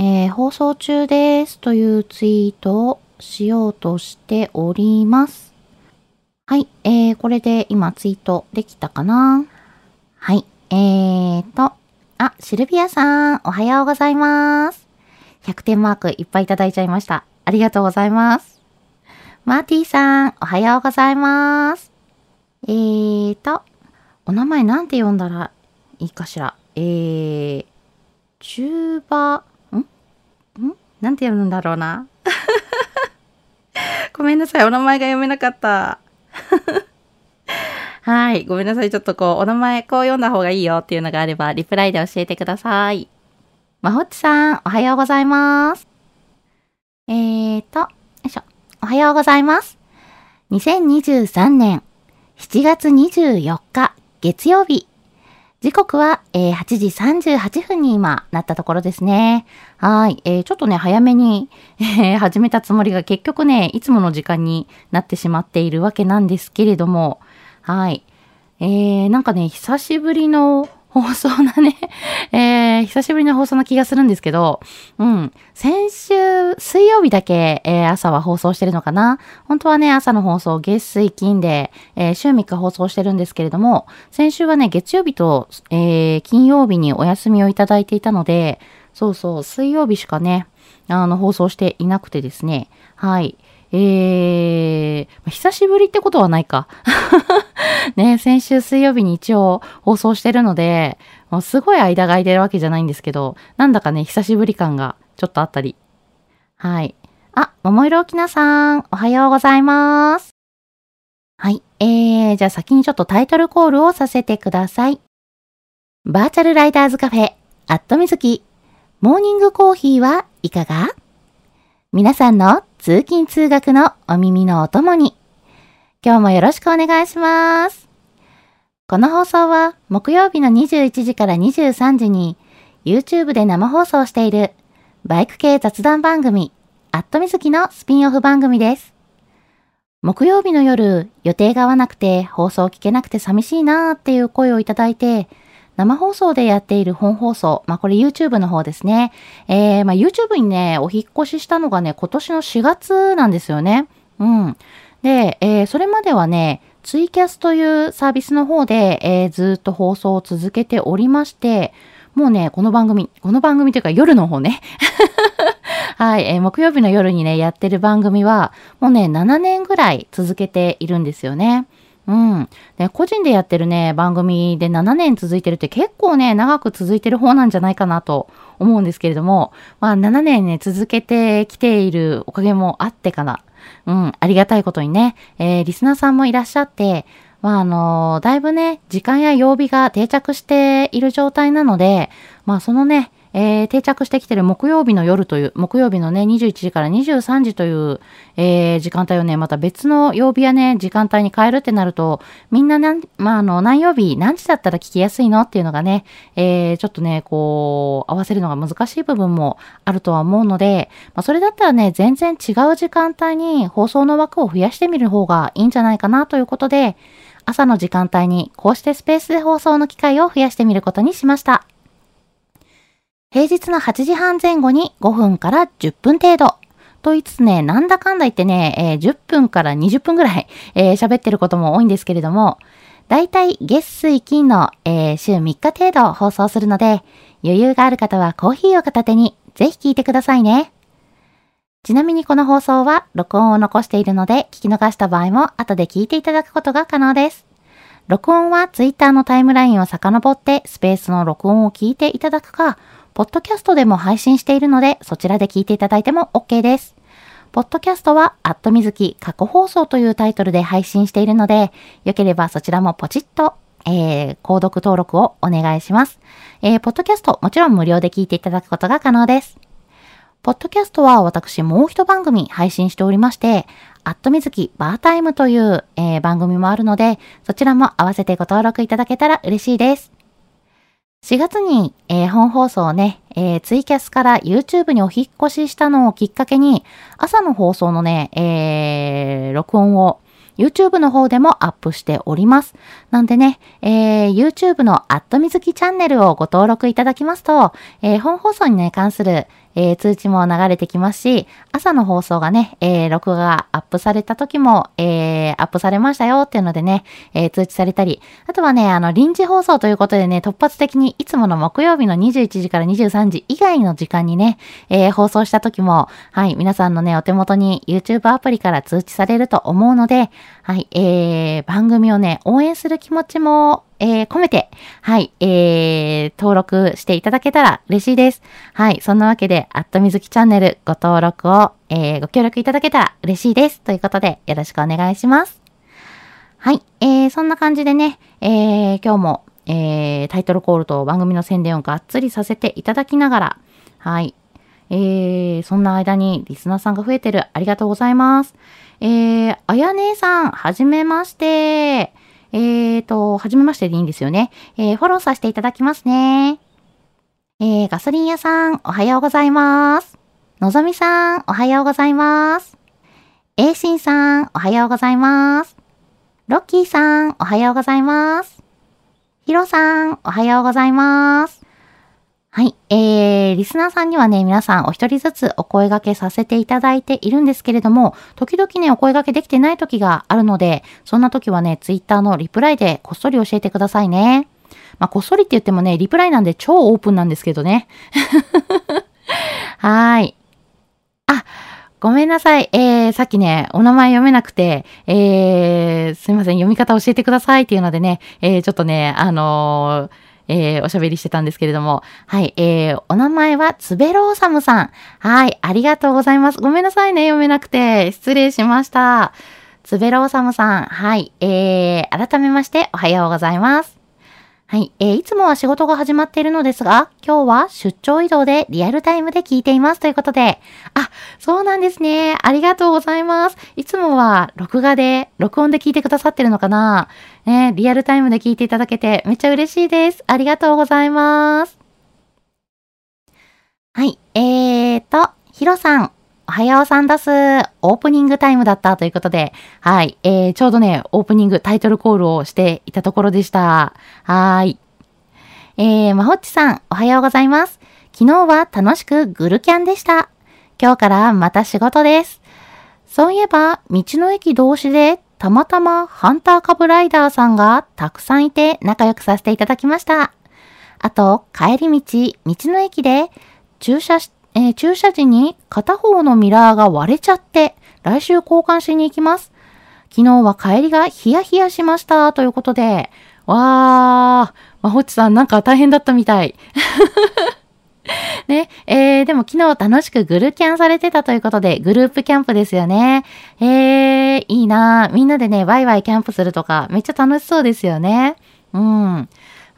えー放送中ですというツイートをしようとしております。はい、えー、これで今ツイートできたかな？はい、えーと、あ、シルビアさん、おはようございます。100点マークいっぱいいただいちゃいました。ありがとうございます。マーティーさん、おはようございます。えーと、お名前なんて読んだらいいかしら？えー、チューバー、なんて読むんだろうな。ごめんなさい。お名前が読めなかった。はい。ごめんなさい。ちょっとこう、お名前こう読んだ方がいいよっていうのがあれば、リプライで教えてください。まほっちさん、おはようございます。えーと、よいしょ。おはようございます。2023年7月24日月曜日。時刻は、えー8時38分に今なったところですね。はい。えーちょっとね、早めに、えー始めたつもりが結局ね、いつもの時間になってしまっているわけなんですけれども、はい。えー、なんかね、久しぶりの放送なね、久しぶりの放送な気がするんですけど、うん。先週、水曜日だけ、えー朝は放送してるのかな本当はね、朝の放送、月水金で、えー週3日放送してるんですけれども、先週はね、月曜日と、えー金曜日にお休みをいただいていたので、そうそう、水曜日しかね、あの、放送していなくてですね、はい。えー、久しぶりってことはないか。ね、先週水曜日に一応放送してるので、もうすごい間が空いてるわけじゃないんですけど、なんだかね、久しぶり感がちょっとあったり。はい。あ、桃色きなさん、おはようございます。はい。えー、じゃあ先にちょっとタイトルコールをさせてください。バーチャルライダーズカフェ、アットみずき、モーニングコーヒーはいかが？皆さんの通勤通学のお耳のお供に、今日もよろしくお願いします。この放送は木曜日の21時から23時に YouTube で生放送しているバイク系雑談番組、アットみずきのスピンオフ番組です。木曜日の夜、予定が合わなくて放送聞けなくて寂しいなーっていう声をいただいて、生放送でやっている本放送、まあこれ YouTube の方ですね。えー、まあ YouTube にね、お引っ越ししたのがね、今年の4月なんですよね。うん。で、えーそれまではね、ツイキャスというサービスの方で、えーずっと放送を続けておりまして、もうね、この番組、この番組というか夜の方ね。はい、えー木曜日の夜にね、やってる番組は、もうね、7年ぐらい続けているんですよね。うん。で、個人でやってるね、番組で7年続いてるって結構ね、長く続いてる方なんじゃないかなと思うんですけれども、まあ7年ね、続けてきているおかげもあってかな。うん、ありがたいことにね、えーリスナーさんもいらっしゃって、まああのだいぶね、時間や曜日が定着している状態なので、まあそのね、えー、定着してきてる木曜日の夜という、木曜日のね、21時から23時という、えー、時間帯をね、また別の曜日やね、時間帯に変えるってなると、みんななん、まあ、あの、何曜日、何時だったら聞きやすいのっていうのがね、えー、ちょっとね、こう、合わせるのが難しい部分もあるとは思うので、まあ、それだったらね、全然違う時間帯に放送の枠を増やしてみる方がいいんじゃないかなということで、朝の時間帯にこうしてスペースで放送の機会を増やしてみることにしました。平日の8時半前後に5分から10分程度。と言いつつね、なんだかんだ言ってね、えー、10分から20分ぐらい、えー、喋ってることも多いんですけれども、だいたい月水金の、えー、週3日程度放送するので、余裕がある方はコーヒーを片手にぜひ聞いてくださいね。ちなみにこの放送は録音を残しているので、聞き逃した場合も後で聞いていただくことが可能です。録音は Twitter のタイムラインを遡ってスペースの録音を聞いていただくか、ポッドキャストでも配信しているので、そちらで聞いていただいても OK です。ポッドキャストは、アットみずき過去放送というタイトルで配信しているので、よければそちらもポチッと、えー、購読登録をお願いします。えー、ポッドキャスト、もちろん無料で聞いていただくことが可能です。ポッドキャストは私もう一番組配信しておりまして、アットみずきバータイムという、えー、番組もあるので、そちらも合わせてご登録いただけたら嬉しいです。4月に、えー、本放送をね、えー、ツイキャスから YouTube にお引越ししたのをきっかけに、朝の放送のね、えー、録音を YouTube の方でもアップしております。なんでね、えー、YouTube のアットみずきチャンネルをご登録いただきますと、えー、本放送にね、関する、えー、通知も流れてきますし、朝の放送がね、えー、録画アップされた時も、えー、アップされましたよっていうのでね、えー、通知されたり、あとはね、あの、臨時放送ということでね、突発的にいつもの木曜日の21時から23時以外の時間にね、えー、放送した時も、はい、皆さんのね、お手元に YouTube アプリから通知されると思うので、はい、えー、番組をね、応援する気持ちもえー、込めて、はい、えー、登録していただけたら嬉しいです。はい、そんなわけで、アットみずきチャンネルご登録を、えー、ご協力いただけたら嬉しいです。ということで、よろしくお願いします。はい、えー、そんな感じでね、えー、今日も、えー、タイトルコールと番組の宣伝をがっつりさせていただきながら、はい、えー、そんな間にリスナーさんが増えてる。ありがとうございます。えー、あや姉さん、はじめまして。えーと、はじめましてでいいんですよね。えー、フォローさせていただきますね。えー、ガソリン屋さん、おはようございます。のぞみさん、おはようございます。えいしんさん、おはようございます。ロッキーさん、おはようございます。ヒロさん、おはようございます。はい。えー、リスナーさんにはね、皆さんお一人ずつお声掛けさせていただいているんですけれども、時々ね、お声掛けできてない時があるので、そんな時はね、ツイッターのリプライでこっそり教えてくださいね。まあ、こっそりって言ってもね、リプライなんで超オープンなんですけどね。はい。あ、ごめんなさい。えー、さっきね、お名前読めなくて、えー、すいません、読み方教えてくださいっていうのでね、えー、ちょっとね、あのーえー、おしゃべりしてたんですけれども、はい、えー、お名前はつべろうさむさん。はい、ありがとうございます。ごめんなさいね、読めなくて。失礼しました。つべろうさむさん。はい、えー、改めましておはようございます。はい。えー、いつもは仕事が始まっているのですが、今日は出張移動でリアルタイムで聞いていますということで、あ、そうなんですね。ありがとうございます。いつもは録画で、録音で聞いてくださってるのかなね、リアルタイムで聞いていただけてめっちゃ嬉しいです。ありがとうございます。はい。えーと、ヒロさん、おはようさんだす。オープニングタイムだったということで、はい。えー、ちょうどね、オープニングタイトルコールをしていたところでした。はーい。えー、まほっちさん、おはようございます。昨日は楽しくグルキャンでした。今日からまた仕事です。そういえば、道の駅同士でたまたまハンターカブライダーさんがたくさんいて仲良くさせていただきました。あと、帰り道、道の駅で駐車しえー、駐車時に片方のミラーが割れちゃって、来週交換しに行きます。昨日は帰りがヒヤヒヤしました。ということで、わー、まほっちさんなんか大変だったみたい。ね、えー、でも昨日楽しくグルキャンされてたということで、グループキャンプですよね。えー、いいなみんなでね、ワイワイキャンプするとか、めっちゃ楽しそうですよね。うん。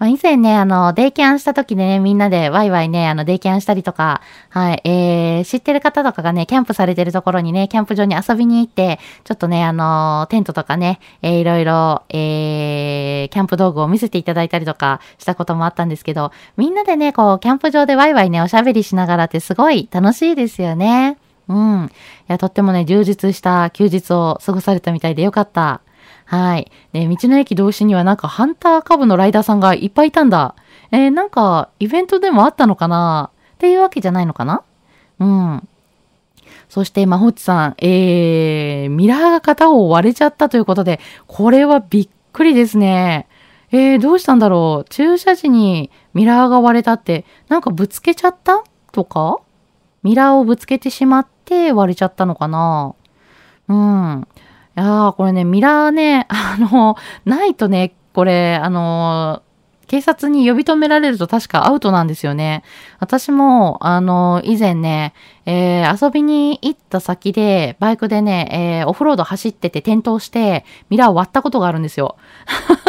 まあ、以前ね、あの、デイキャンした時でね、みんなでワイワイね、あの、デイキャンしたりとか、はい、えー、知ってる方とかがね、キャンプされてるところにね、キャンプ場に遊びに行って、ちょっとね、あの、テントとかね、えー、いろいろ、えー、キャンプ道具を見せていただいたりとかしたこともあったんですけど、みんなでね、こう、キャンプ場でワイワイね、おしゃべりしながらってすごい楽しいですよね。うん。いや、とってもね、充実した休日を過ごされたみたいでよかった。はい。で、道の駅同士にはなんかハンター株のライダーさんがいっぱいいたんだ。えー、なんかイベントでもあったのかな？っていうわけじゃないのかな？うん。そして、まほっちさん、えー、ミラーが片方割れちゃったということで、これはびっくりですね。えー、どうしたんだろう？駐車時にミラーが割れたって、なんかぶつけちゃった？とか？ミラーをぶつけてしまって割れちゃったのかな？うん。いやー、これね、ミラーね、あの、ないとね、これ、あの、警察に呼び止められると確かアウトなんですよね。私も、あの、以前ね、えー、遊びに行った先で、バイクでね、えー、オフロード走ってて転倒して、ミラーを割ったことがあるんですよ。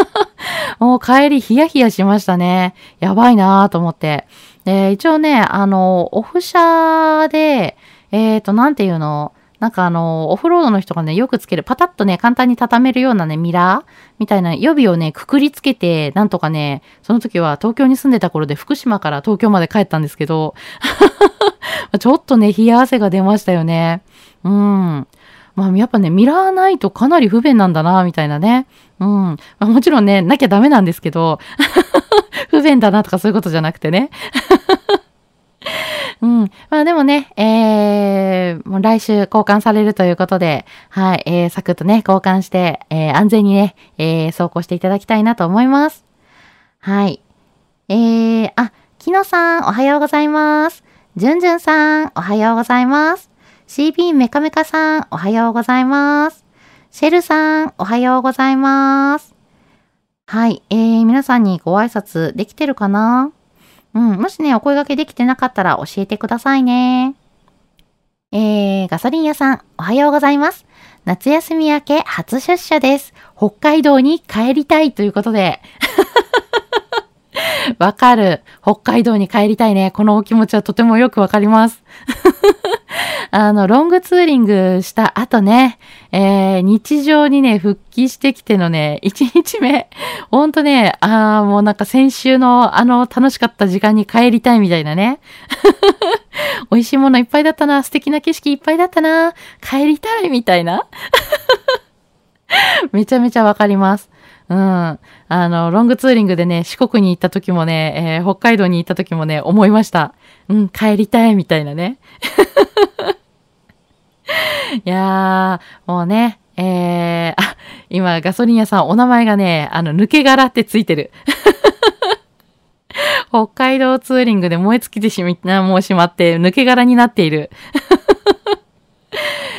もう帰りヒヤヒヤしましたね。やばいなーと思って。で、一応ね、あの、オフ車で、えっ、ー、と、なんていうの、なんかあの、オフロードの人がね、よくつける、パタッとね、簡単に畳めるようなね、ミラーみたいな予備をね、くくりつけて、なんとかね、その時は東京に住んでた頃で福島から東京まで帰ったんですけど、ちょっとね、冷や汗が出ましたよね。うん。まあ、やっぱね、ミラーないとかなり不便なんだな、みたいなね。うん。まあ、もちろんね、なきゃダメなんですけど、不便だなとかそういうことじゃなくてね。うん。まあでもね、えー、もう来週交換されるということで、はい、えー、サクッとね、交換して、えー、安全にね、えー、走行していただきたいなと思います。はい。えー、あ、きのさん、おはようございます。じゅんじゅんさん、おはようございます。CB メカメカさん、おはようございます。シェルさん、おはようございます。はい、えー、皆さんにご挨拶できてるかな？うん、もしね、お声掛けできてなかったら教えてくださいね。えー、ガソリン屋さん、おはようございます。夏休み明け初出社です。北海道に帰りたいということで。わかる。北海道に帰りたいね。このお気持ちはとてもよくわかります。あの、ロングツーリングした後ね、えー、日常にね、復帰してきてのね、1日目、ほんとね、ああ、もうなんか先週のあの楽しかった時間に帰りたいみたいなね。美味しいものいっぱいだったな、素敵な景色いっぱいだったな、帰りたいみたいな。めちゃめちゃわかります。うん。あの、ロングツーリングでね、四国に行った時もね、えー、北海道に行った時もね、思いました。うん、帰りたいみたいなね。いやー、もうね、えー、あ、今ガソリン屋さんお名前がね、あの、抜け殻ってついてる。北海道ツーリングで燃え尽きてしま、もうしまって、抜け殻になっている。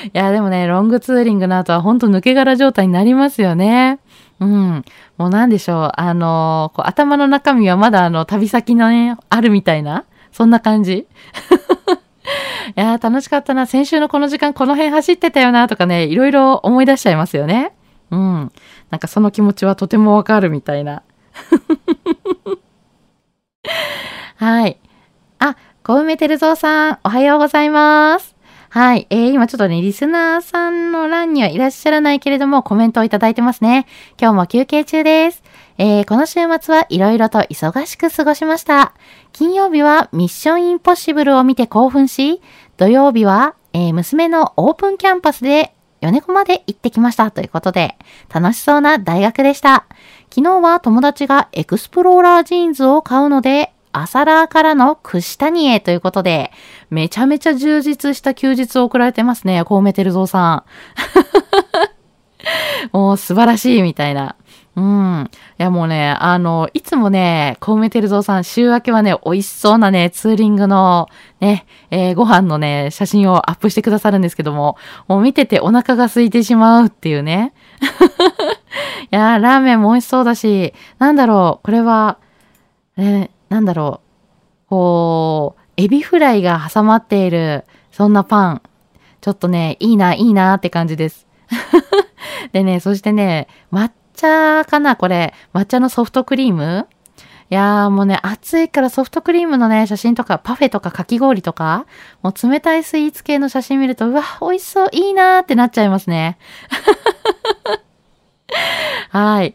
いや、でもね、ロングツーリングの後はほんと抜け殻状態になりますよね。うん。もうなんでしょう。あのこう頭の中身はまだあの、旅先のね、あるみたいな、そんな感じ。いやー楽しかったな。先週のこの時間この辺走ってたよなとかね、いろいろ思い出しちゃいますよね。うん。なんかその気持ちはとてもわかるみたいな。はい。あ、小梅照蔵さん、おはようございます。はい。えー、今ちょっとね、リスナーさんの欄にはいらっしゃらないけれども、コメントをいただいてますね。今日も休憩中です。えー、この週末はいろいろと忙しく過ごしました。金曜日はミッションインポッシブルを見て興奮し、土曜日は、えー、娘のオープンキャンパスで米子まで行ってきましたということで、楽しそうな大学でした。昨日は友達がエクスプローラージーンズを買うので、朝ラーからの串谷へということで、めちゃめちゃ充実した休日を送られてますね、コウメテルゾウさん。もう素晴らしいみたいな。うん。いやもうね、あの、いつもね、コウメテルゾウさん、週明けはね、美味しそうなね、ツーリングのね、えー、ご飯のね、写真をアップしてくださるんですけども、もう見ててお腹が空いてしまうっていうね。いやラーメンも美味しそうだし、なんだろう、これは、えなんだろう、こう、エビフライが挟まっている、そんなパン。ちょっとね、いいな、いいなって感じです。でね、そしてね、抹茶かなこれ。抹茶のソフトクリーム？いやーもうね、暑いからソフトクリームのね、写真とか、パフェとかかき氷とか、もう冷たいスイーツ系の写真見ると、うわ、美味しそう、いいなーってなっちゃいますね。はい。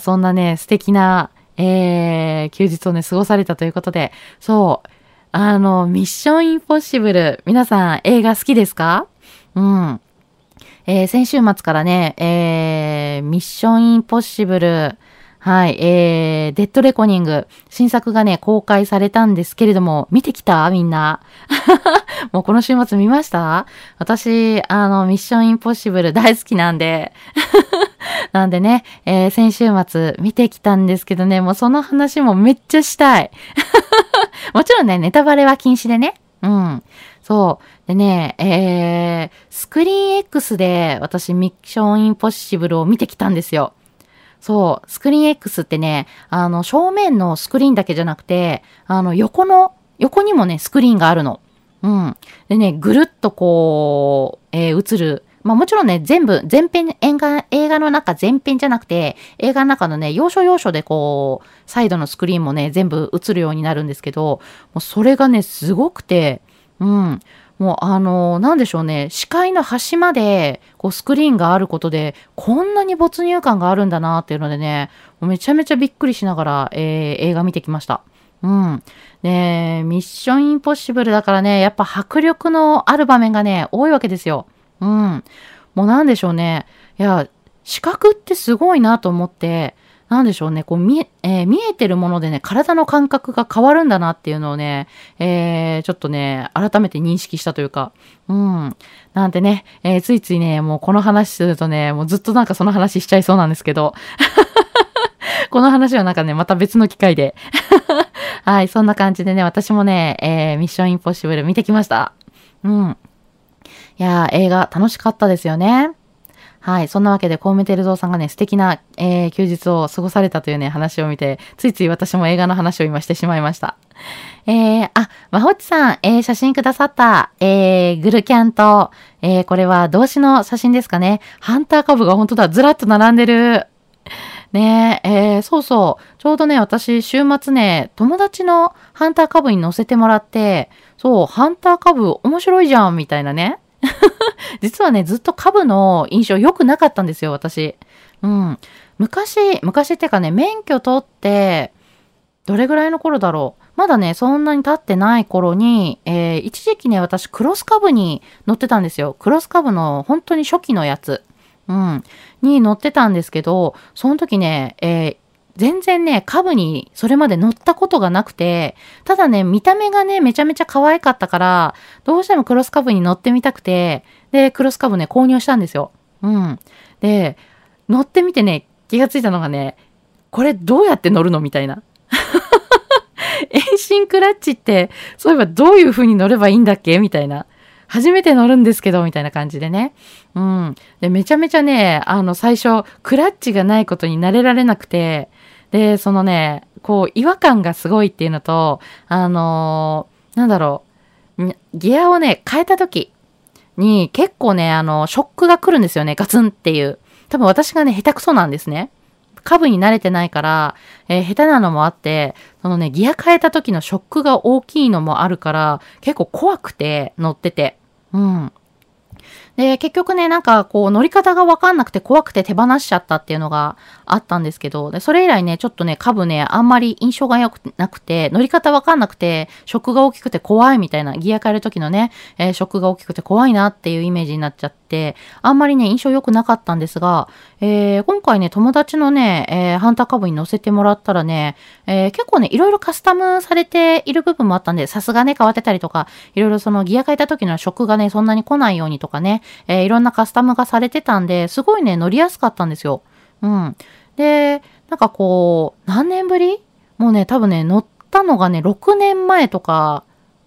そんなね、素敵な、えー、休日をね、過ごされたということで、そう、あの、ミッションインポッシブル、皆さん映画好きですか？うん。えー、先週末からね、えー、ミッションインポッシブル、はい、えー、デッドレコニング、新作がね、公開されたんですけれども、見てきた？みんな。もうこの週末見ました？私、あの、ミッションインポッシブル大好きなんで。なんでね、えー、先週末見てきたんですけどね、もうその話もめっちゃしたい。もちろんね、ネタバレは禁止でね。うん。そう。でね、えー、スクリーン X で私ミッションインポッシブルを見てきたんですよ。そう、スクリーン X ってね、あの、正面のスクリーンだけじゃなくて、あの、横の、横にもね、スクリーンがあるの。うん。でね、ぐるっとこう、えー、映る。まあもちろんね、全部、全編、映画、映画の中全編じゃなくて、映画の中のね、要所要所でこう、サイドのスクリーンもね、全部映るようになるんですけど、もうそれがね、すごくて、うん。もうあの、なんでしょうね、視界の端まで、こう、スクリーンがあることで、こんなに没入感があるんだなっていうのでね、めちゃめちゃびっくりしながら、えー、映画見てきました。うん。で、ミッションインポッシブルだからね、やっぱ迫力のある場面がね、多いわけですよ。うん。もうなんでしょうね。いや、視覚ってすごいなと思って、なんでしょうね、こう見え、えー、見えてるものでね、体の感覚が変わるんだなっていうのをね、えー、ちょっとね、改めて認識したというか、うん。なんてね、えー、ついついね、もうこの話するとね、もうずっとなんかその話しちゃいそうなんですけど、この話はなんかね、また別の機会で。はい、そんな感じでね、私もね、えー、ミッションインポッシブル見てきました。うん。いやー、映画楽しかったですよね。はい。そんなわけで、コウメテルゾーさんがね、素敵な、えー、休日を過ごされたというね、話を見て、ついつい私も映画の話を今してしまいました。えー、あ、まほっちさん、えー、写真くださった、えー、グルキャンと、えー、これは動詞の写真ですかね。ハンター株が本当だ、ずらっと並んでる。ねえ、えー、そうそう。ちょうどね、私、週末ね、友達のハンター株に乗せてもらって、そう、ハンター株面白いじゃん、みたいなね。実はね、ずっと株の印象良くなかったんですよ、私。うん。昔、昔ってかね、免許取って、どれぐらいの頃だろう。まだね、そんなに経ってない頃に、えー、一時期ね、私、クロス株に乗ってたんですよ。クロス株の本当に初期のやつ。うん。に乗ってたんですけど、その時ね、えー、全然ね、株にそれまで乗ったことがなくて、ただね、見た目がね、めちゃめちゃ可愛かったから、どうしてもクロス株に乗ってみたくて、で、クロス株ね、購入したんですよ。うん。で、乗ってみてね、気がついたのがね、これどうやって乗るのみたいな。遠心クラッチって、そういえばどういう風に乗ればいいんだっけみたいな。初めて乗るんですけど、みたいな感じでね。うん。で、めちゃめちゃね、あの、最初、クラッチがないことに慣れられなくて、で、そのね、こう、違和感がすごいっていうのと、あのー、なんだろう、ギアをね、変えた時に結構ね、あの、ショックが来るんですよね、ガツンっていう。多分私がね、下手くそなんですね。株に慣れてないから、えー、下手なのもあって、そのね、ギア変えた時のショックが大きいのもあるから、結構怖くて乗ってて。うん。で、結局ね、なんかこう乗り方がわかんなくて怖くて手放しちゃったっていうのがあったんですけど、で、それ以来ね、ちょっとね、株ね、あんまり印象が良くなくて、乗り方わかんなくて、ショックが大きくて怖いみたいな、ギア変える時のね、えー、ショックが大きくて怖いなっていうイメージになっちゃって、あんまりね、印象良くなかったんですが、えー、今回ね、友達のね、えー、ハンター株に乗せてもらったらね、え、結構ね、いろいろカスタムされている部分もあったんで、さすがね、変わってたりとか、いろいろそのギア変えた時のショックがね、そんなに来ないようにとかね、えー、いろんなカスタムがされてたんで、すごいね、乗りやすかったんですよ。うん。で、なんかこう、何年ぶり？もうね、多分ね、乗ったのがね、6年前とか、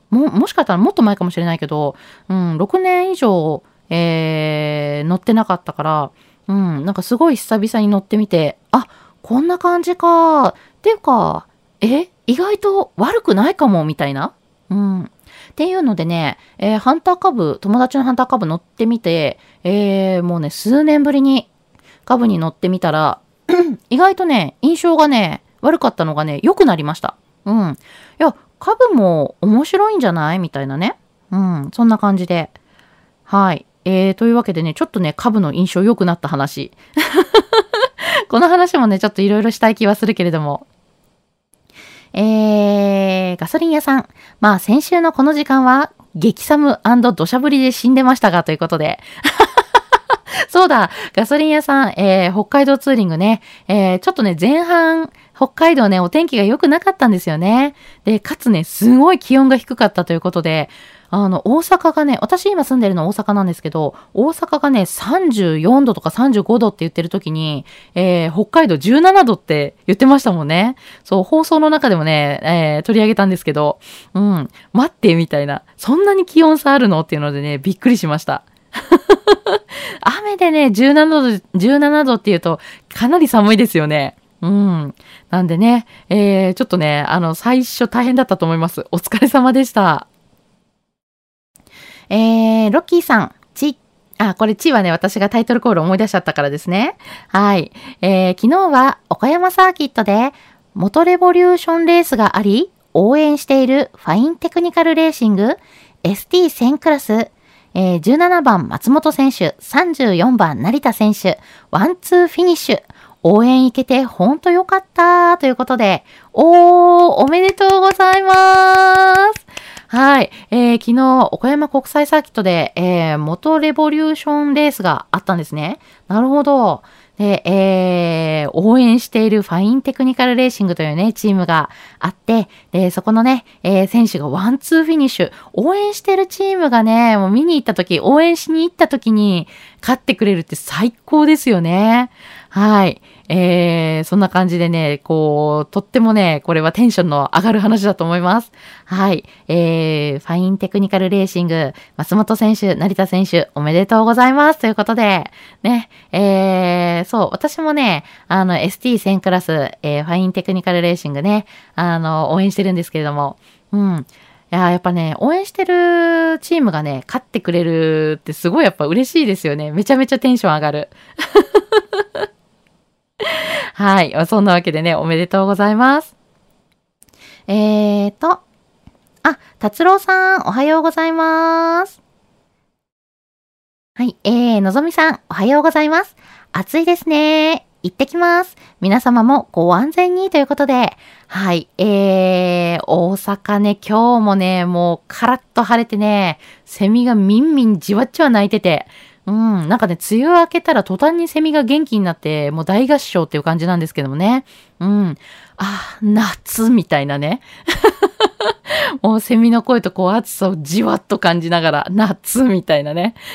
も、もしかしたらもっと前かもしれないけど、うん、6年以上、えー、乗ってなかったから、うん、なんかすごい久々に乗ってみて、あ、こんな感じか。っていうか、え意外と悪くないかも、みたいな。うん。っていうのでね、えー、ハンター株、友達のハンター株乗ってみて、えー、もうね、数年ぶりに株に乗ってみたら、意外とね、印象がね、悪かったのがね、良くなりました。うん。いや、株も面白いんじゃない？みたいなね。うん。そんな感じで。はい。えー、というわけでね、ちょっとね、株の印象良くなった話。この話もね、ちょっといろいろしたい気はするけれども。えー、ガソリン屋さん。まあ、先週のこの時間は、激寒土砂降りで死んでましたが、ということで。そうだ、ガソリン屋さん、えー、北海道ツーリングね、えー、ちょっとね、前半、北海道ね、お天気が良くなかったんですよね。で、かつね、すごい気温が低かったということで、あの、大阪がね、私今住んでるの大阪なんですけど、大阪がね、34度とか35度って言ってる時に、えー、北海道17度って言ってましたもんね。そう、放送の中でもね、えー、取り上げたんですけど、うん、待って、みたいな。そんなに気温差あるの？っていうのでね、びっくりしました。雨でね、17度、17度って言うと、かなり寒いですよね。うん。なんでね、えー、ちょっとね、あの、最初大変だったと思います。お疲れ様でした。えー、ロッキーさん、ち、あ、これちはね、私がタイトルコール思い出しちゃったからですね。はい。えー、昨日は岡山サーキットで、モトレボリューションレースがあり、応援しているファインテクニカルレーシング ST1000 クラス、えー、17番松本選手、34番成田選手、ワンツーフィニッシュ、応援行けてほんとよかったということで、おー、おめでとうございます。はい。えー、昨日、岡山国際サーキットで、えー、元レボリューションレースがあったんですね。なるほど。で、えー、応援しているファインテクニカルレーシングというね、チームがあって、で、そこのね、えー、選手がワンツーフィニッシュ、応援してるチームがね、もう見に行った時、応援しに行った時に、勝ってくれるって最高ですよね。はい。えー、そんな感じでね、こう、とってもね、これはテンションの上がる話だと思います。はい。えー、ファインテクニカルレーシング、松本選手、成田選手、おめでとうございます。ということで、ね、えー、そう、私もね、あの、ST1000 クラス、えー、ファインテクニカルレーシングね、あの、応援してるんですけれども、うん。いや、やっぱね、応援してるチームがね、勝ってくれるってすごいやっぱ嬉しいですよね。めちゃめちゃテンション上がる。はい。そんなわけでね、おめでとうございます。えーと、あ、達郎さん、おはようございます。はい。えー、のぞみさん、おはようございます。暑いですね。行ってきます。皆様もご安全にということで、はい。えー、大阪ね、今日もね、もうカラッと晴れてね、セミがみんみんじわっちわ鳴いてて、うん、なんかね、梅雨明けたら途端にセミが元気になって、もう大合唱っていう感じなんですけどもね。うん。あ、夏みたいなね。もうセミの声とこう暑さをじわっと感じながら、夏みたいなね。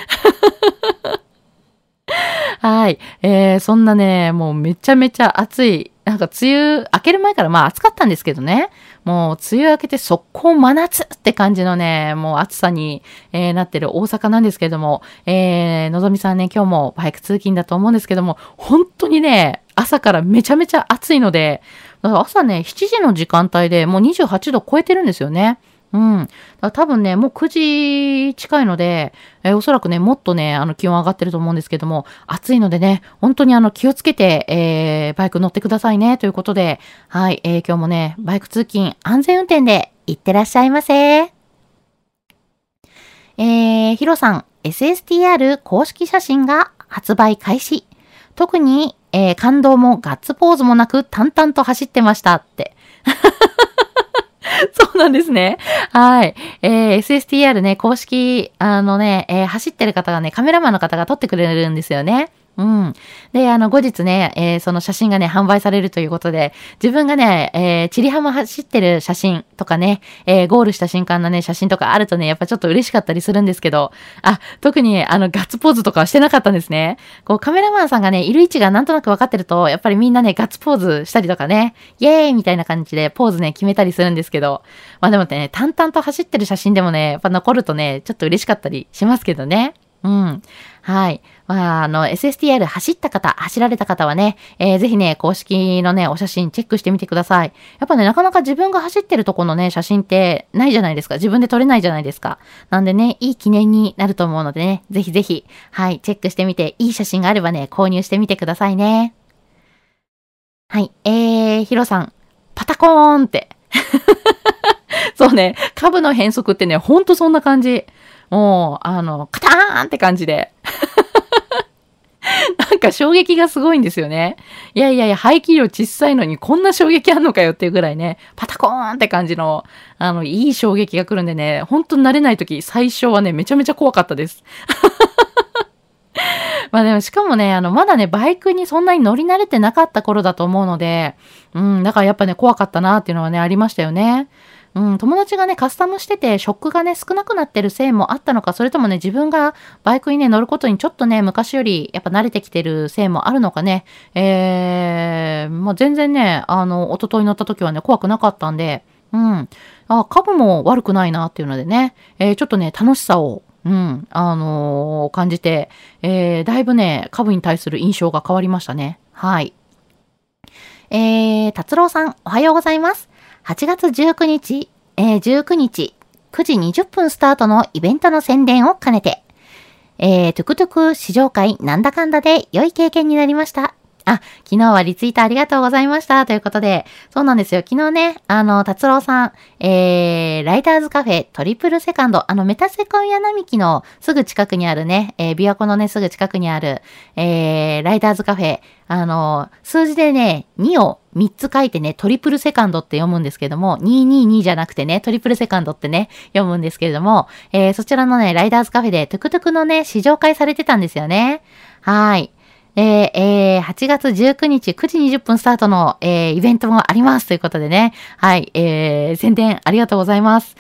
はい。えー、そんなね、もうめちゃめちゃ暑い。なんか梅雨明ける前からまあ暑かったんですけどね。もう梅雨明けて速攻真夏って感じのね、もう暑さに、えー、なってる大阪なんですけれども、えー、のぞみさんね、今日もバイク通勤だと思うんですけども、本当にね、朝からめちゃめちゃ暑いので、朝ね、7時の時間帯でもう28度超えてるんですよね。うん。多分ね、もう9時近いので、えー、おそらくね、もっとね、あの、気温上がってると思うんですけども、暑いのでね、本当にあの、気をつけて、えー、バイク乗ってくださいね、ということで、はい、えー、今日もね、バイク通勤、安全運転で行ってらっしゃいませ。えー、ヒロさん、SSTR 公式写真が発売開始。特に、えー、感動もガッツポーズもなく淡々と走ってましたって。そうなんですね。はい。えー、SSTR ね、公式、あのね、えー、走ってる方がね、カメラマンの方が撮ってくれるんですよね。うん。で、あの、後日ね、えー、その写真がね、販売されるということで、自分がね、えー、チリハム走ってる写真とかね、えー、ゴールした瞬間のね、写真とかあるとね、やっぱちょっと嬉しかったりするんですけど、あ、特に、あの、ガッツポーズとかはしてなかったんですね。こう、カメラマンさんがね、いる位置がなんとなく分かってると、やっぱりみんなね、ガッツポーズしたりとかね、イエーイみたいな感じでポーズね、決めたりするんですけど、まあでもね、淡々と走ってる写真でもね、やっぱ残るとね、ちょっと嬉しかったりしますけどね。うん。はい。まあ、あの、SSTR 走った方、走られた方はね、えー、ぜひね、公式のね、お写真チェックしてみてください。やっぱね、なかなか自分が走ってるとこのね、写真ってないじゃないですか。自分で撮れないじゃないですか。なんでね、いい記念になると思うのでね、ぜひぜひ、はい、チェックしてみて、いい写真があればね、購入してみてくださいね。はい、えー、ヒロさん、パタコーンって。そうね、株の変則ってね、ほんとそんな感じ。もう、あの、カターンって感じで。なんか衝撃がすごいんですよね。いやいやいや、排気量小さいのにこんな衝撃あんのかよっていうぐらいね、パタコーンって感じの、あの、いい衝撃が来るんでね、ほんと慣れない時、最初はね、めちゃめちゃ怖かったです。まあでもしかもね、あの、まだね、バイクにそんなに乗り慣れてなかった頃だと思うので、うん、だからやっぱね、怖かったなっていうのはね、ありましたよね。うん、友達がね、カスタムしてて、ショックがね、少なくなってるせいもあったのか、それともね、自分がバイクにね、乗ることにちょっとね、昔よりやっぱ慣れてきてるせいもあるのかね、えー、まあ、全然ね、あの、一昨日乗った時はね、怖くなかったんで、うん、あ、株も悪くないなっていうのでね、えー、ちょっとね、楽しさを、うん、あのー感じて、えー、だいぶね、株に対する印象が変わりましたね。はい。えー、達郎さん、おはようございます。8月19日、えー、19日、9時20分スタートのイベントの宣伝を兼ねて、えー、トゥクトゥク試乗会なんだかんだで良い経験になりました。あ、昨日はリツイートありがとうございました。ということで、そうなんですよ。昨日ね、あの、達郎さん、えー、ライダーズカフェトリプルセカンド、あの、メタセコイヤ並木のすぐ近くにあるね、えー、琵琶湖のね、すぐ近くにある、えー、ライダーズカフェ、あの、数字でね、2を3つ書いてね、トリプルセカンドって読むんですけども、222じゃなくてね、トリプルセカンドってね、読むんですけれども、えー、そちらのね、ライダーズカフェでトゥクトゥクのね、試乗会されてたんですよね。はい。えーえー8月19日9時20分スタートの、えーイベントもありますということでね。はい。えー宣伝ありがとうございます。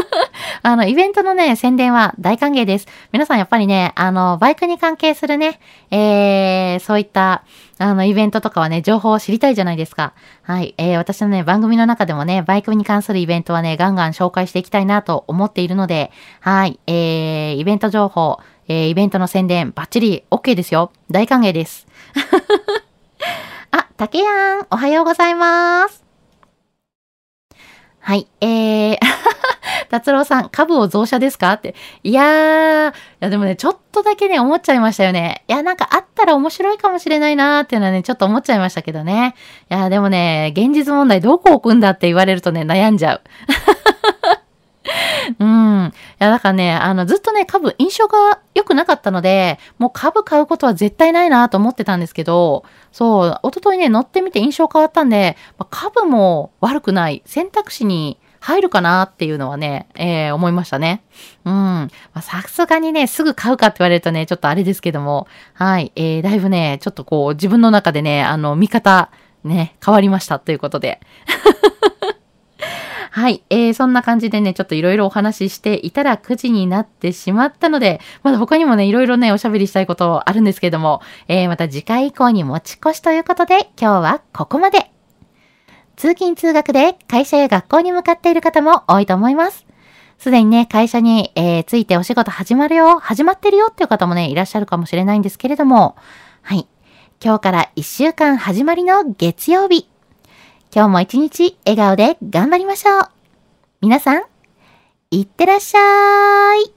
あの、イベントのね、宣伝は大歓迎です。皆さんやっぱりね、あの、バイクに関係するね、えー、そういった、あの、イベントとかはね、情報を知りたいじゃないですか。はい。えー、私のね、番組の中でもね、バイクに関するイベントはね、ガンガン紹介していきたいなと思っているので、はい。えー、イベント情報、えー、イベントの宣伝、バッチリ OK ですよ。大歓迎です。あ、竹やん、おはようございます。はい。えー、達郎さん、株を増車ですか？って。いやー、いやでもね、ちょっとだけね、思っちゃいましたよね。いや、なんかあったら面白いかもしれないなーっていうのはね、ちょっと思っちゃいましたけどね。いや、でもね、現実問題どこ置くんだって言われるとね、悩んじゃう。うん。いや、だからね、あの、ずっとね、株、印象が良くなかったので、もう株買うことは絶対ないなと思ってたんですけど、そう、一昨日ね、乗ってみて印象変わったんで、まあ株も悪くない選択肢に入るかなっていうのはね、えー思いましたね。うん。さすがにね、すぐ買うかって言われるとね、ちょっとあれですけども、はい。えー、だいぶね、ちょっとこう、自分の中でね、あの、見方、ね、変わりましたということで。はい。えー、そんな感じでね、ちょっといろいろお話ししていたら9時になってしまったので、まだ他にもね、いろいろね、おしゃべりしたいことあるんですけども、えー、また次回以降に持ち越しということで、今日はここまで。通勤通学で会社や学校に向かっている方も多いと思います。すでにね、会社に、えー、ついてお仕事始まるよ、始まってるよっていう方もね、いらっしゃるかもしれないんですけれども、はい。今日から1週間始まりの月曜日。今日も一日笑顔で頑張りましょう。皆さん、いってらっしゃい。